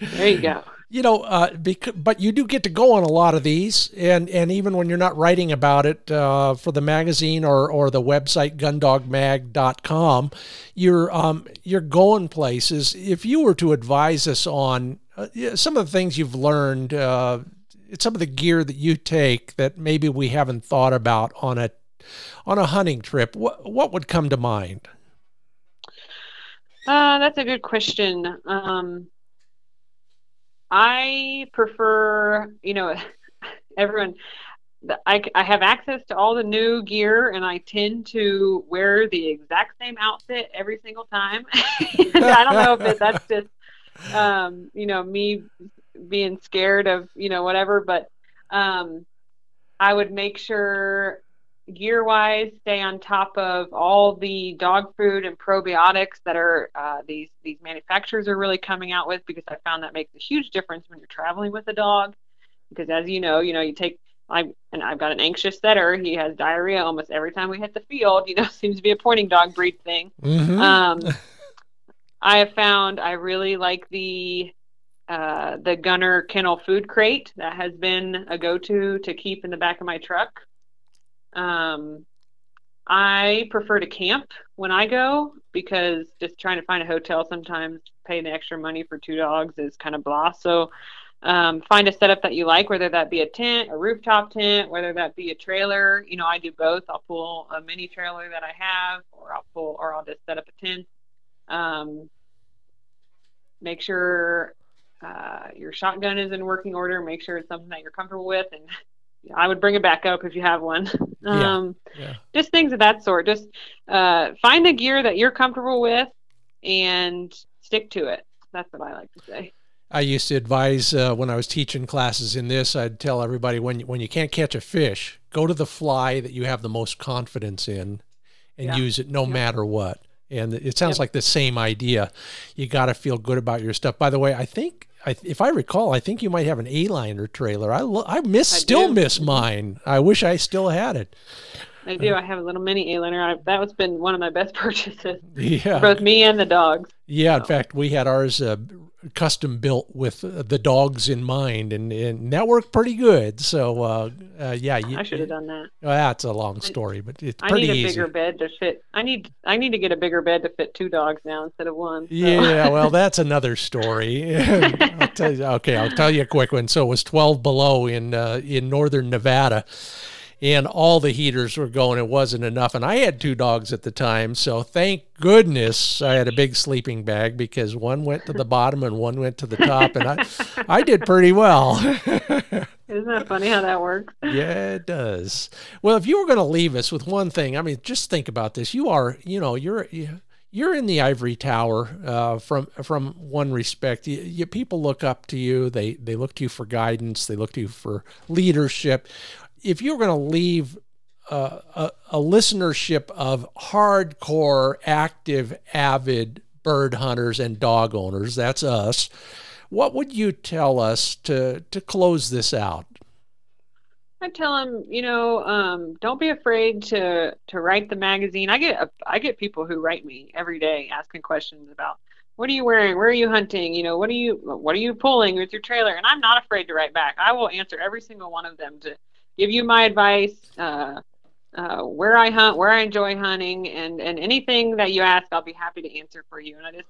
there you go. You know, uh, bec- but you do get to go on a lot of these, and, and even when you're not writing about it uh, for the magazine or, or the website gundogmag.com, you're um, you're going places. If you were to advise us on uh, some of the things you've learned, uh, some of the gear that you take that maybe we haven't thought about on a on a hunting trip. What what would come to mind? Uh, that's a good question. Um, I prefer, you know, *laughs* everyone I, I have access to all the new gear and I tend to wear the exact same outfit every single time. *laughs* I don't know if it, that's just, um, you know, me being scared of, you know, whatever, but um, I would make sure gear wise stay on top of all the dog food and probiotics that are uh, these these manufacturers are really coming out with because I found that makes a huge difference when you're traveling with a dog because as you know you know you take I and I've got an anxious setter. He has diarrhea almost every time we hit the field. You know, *laughs* seems to be a pointing dog breed thing. Mm-hmm. Um, *laughs* I have found I really like the uh, the Gunner Kennel Food Crate. That has been a go-to to keep in the back of my truck. Um, I prefer to camp when I go because just trying to find a hotel sometimes paying the extra money for two dogs is kind of blah. So um, find a setup that you like, whether that be a tent, a rooftop tent, whether that be a trailer. You know, I do both. I'll pull a mini trailer that I have, or I'll pull, or I'll just set up a tent. Um, make sure uh, your shotgun is in working order. Make sure it's something that you're comfortable with, and I would bring a backup if you have one. um, *laughs* yeah. Yeah. Just things of that sort. Just uh, find the gear that you're comfortable with and stick to it. That's what I like to say. I used to advise uh, when I was teaching classes in this. I'd tell everybody when you, when you can't catch a fish, go to the fly that you have the most confidence in, and yeah. use it no yeah. matter what. And it sounds yep. like the same idea. You got to feel good about your stuff. By the way, I think I, if I recall, I think you might have an A-liner trailer. I lo- I miss I still do. miss mine. I wish I still had it. I do. I have a little mini A-liner. That was been one of my best *laughs* purchases. Yeah. both me and the dogs. Yeah. So. In fact, we had ours uh, custom built with uh, the dogs in mind, and, and that worked pretty good. So, uh, uh, yeah, you, I should have done that. Well, that's a long story, but it's I pretty need a easy. bigger bed to fit. I need I need to get a bigger bed to fit two dogs now instead of one. So. Yeah, *laughs* well, that's another story. *laughs* I'll tell you, okay, I'll tell you a quick one. So it was 12 below in uh, in northern Nevada and all the heaters were going. It wasn't enough. And I had two dogs at the time. So thank goodness I had a big sleeping bag because one went to the *laughs* bottom and one went to the top. And I, I did pretty well. *laughs* Isn't that funny how that works? Yeah, it does. Well, if you were going to leave us with one thing, I mean, just think about this. You are, you know, you're, you're in the ivory tower uh, from from one respect. You, you, people look up to you. They they look to you for guidance. They look to you for leadership if you're going to leave uh, a, a listenership of hardcore, active, avid bird hunters and dog owners, that's us, what would you tell us to, to close this out? I tell them, you know, um, don't be afraid to to write the magazine. I get I get people who write me every day asking questions about what are you wearing, where are you hunting, you know, what are you what are you pulling with your trailer, and I'm not afraid to write back. I will answer every single one of them to give you my advice, uh, uh, where I hunt, where I enjoy hunting, and and anything that you ask, I'll be happy to answer for you. And I just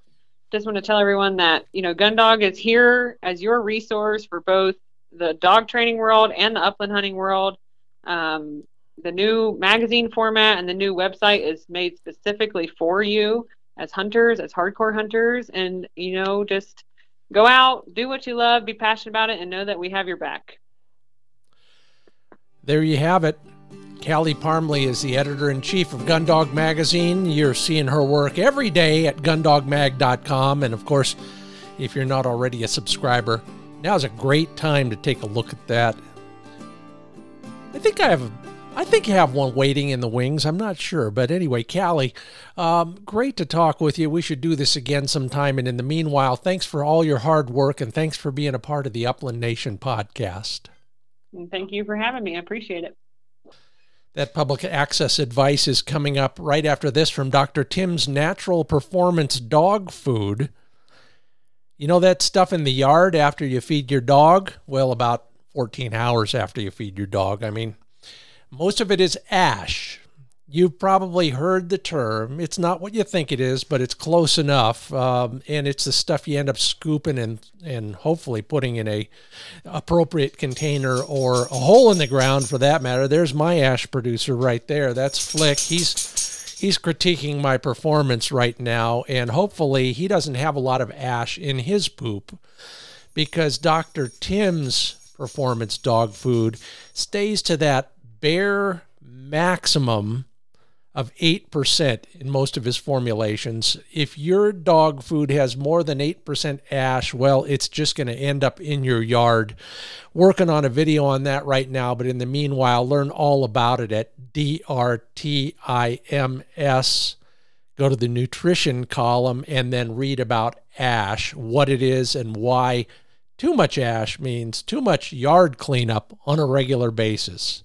just want to tell everyone that you know Gundog is here as your resource for both the dog training world and the upland hunting world. Um, the new magazine format and the new website is made specifically for you as hunters, as hardcore hunters, and you know just go out, do what you love, be passionate about it, and know that we have your back. There you have it. Kali Parmley is the editor in chief of Gundog Magazine. You're seeing her work every day at gundogmag.com. And of course, if you're not already a subscriber, now's a great time to take a look at that. I think I have I think you have one waiting in the wings. I'm not sure. But anyway, Kali, um, great to talk with you. We should do this again sometime. And in the meanwhile, thanks for all your hard work and thanks for being a part of the Upland Nation podcast. And thank you for having me. I appreciate it. That public access advice is coming up right after this from Dr. Tim's Natural Performance Dog Food. You know that stuff in the yard after you feed your dog? Well, about 14 hours after you feed your dog. I mean, most of it is ash. You've probably heard the term. It's not what you think it is, but it's close enough. Um, and it's the stuff you end up scooping and and hopefully putting in a appropriate container or a hole in the ground for that matter. There's my ash producer right there. That's Flick. He's he's critiquing my performance right now, and hopefully he doesn't have a lot of ash in his poop because Dr. Tim's performance dog food stays to that bare maximum of 8% in most of his formulations. If your dog food has more than 8% ash, well, it's just going to end up in your yard. Working on a video on that right now, but in the meanwhile, learn all about it at DRTIMS. Go to the nutrition column and then read about ash, what it is, and why too much ash means too much yard cleanup on a regular basis.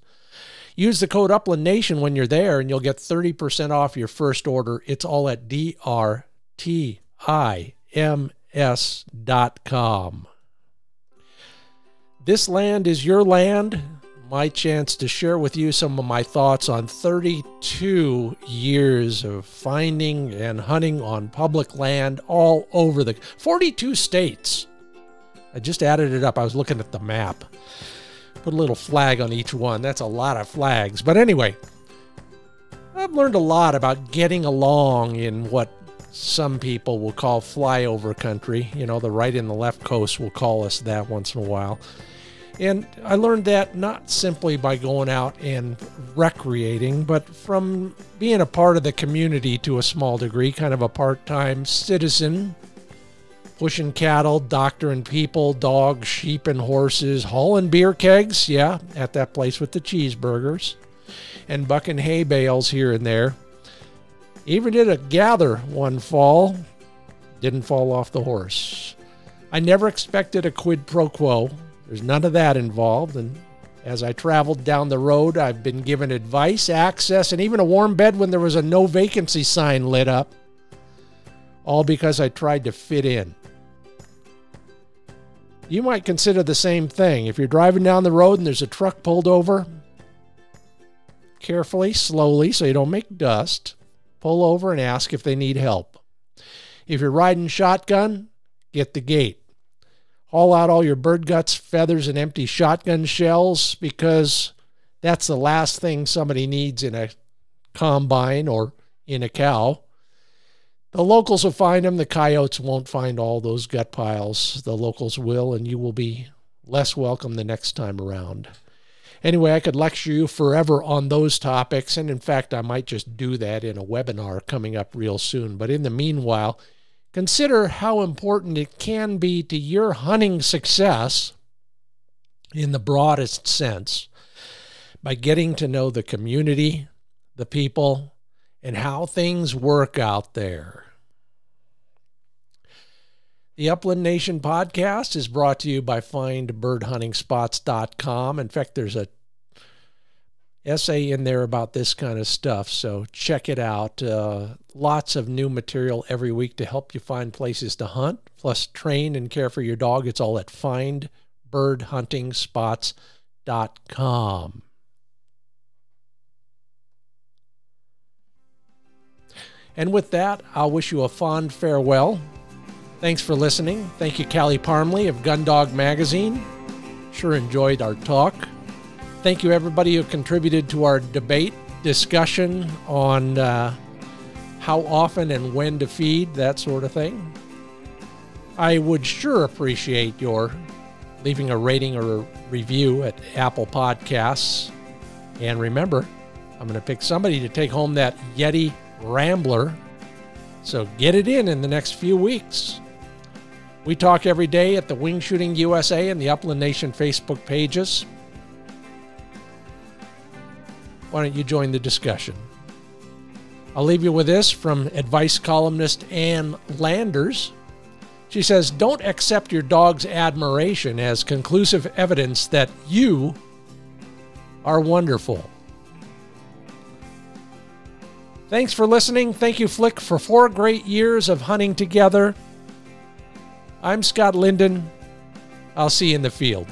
Use the code Upland Nation when you're there, and you'll get 30% off your first order. It's all at drtims.com. This land is your land. My chance to share with you some of my thoughts on 32 years of finding and hunting on public land all over the 42 states. I just added it up. I was looking at the map. Put a little flag on each one. That's a lot of flags. But anyway, I've learned a lot about getting along in what some people will call flyover country. You know, the right and the left coast will call us that once in a while. And I learned that not simply by going out and recreating, but from being a part of the community to a small degree, kind of a part time citizen pushing cattle, doctoring people, dogs, sheep, and horses, hauling beer kegs, yeah, at that place with the cheeseburgers, and bucking hay bales here and there. Even did a gather one fall, didn't fall off the horse. I never expected a quid pro quo. There's none of that involved, and as I traveled down the road, I've been given advice, access, and even a warm bed when there was a no vacancy sign lit up. All because I tried to fit in you might consider the same thing. If you're driving down the road and there's a truck pulled over, carefully, slowly, so you don't make dust, pull over and ask if they need help. If you're riding shotgun, get the gate. Haul out all your bird guts, feathers, and empty shotgun shells because that's the last thing somebody needs in a combine or in a cow. The locals will find them. The coyotes won't find all those gut piles. The locals will, and you will be less welcome the next time around. Anyway, I could lecture you forever on those topics, and in fact, I might just do that in a webinar coming up real soon. But in the meanwhile, consider how important it can be to your hunting success in the broadest sense by getting to know the community, the people, and how things work out there. The Upland Nation podcast is brought to you by findbirdhuntingspots.com. In fact, there's a essay in there about this kind of stuff, so check it out. Uh, lots of new material every week to help you find places to hunt, plus train and care for your dog. It's all at findbirdhuntingspots.com. And with that, I'll wish you a fond farewell. Thanks for listening. Thank you, Kali Parmley of Gundog Magazine. Sure enjoyed our talk. Thank you, everybody who contributed to our debate discussion on uh, how often and when to feed, that sort of thing. I would sure appreciate your leaving a rating or a review at Apple Podcasts. And remember, I'm going to pick somebody to take home that Yeti Rambler. So get it in in the next few weeks. We talk every day at the Wing Shooting USA and the Upland Nation Facebook pages. Why don't you join the discussion? I'll leave you with this from advice columnist Ann Landers. She says, Don't accept your dog's admiration as conclusive evidence that you are wonderful. Thanks for listening. Thank you, Flick, for four great years of hunting together. I'm Scott Linden. I'll see you in the field.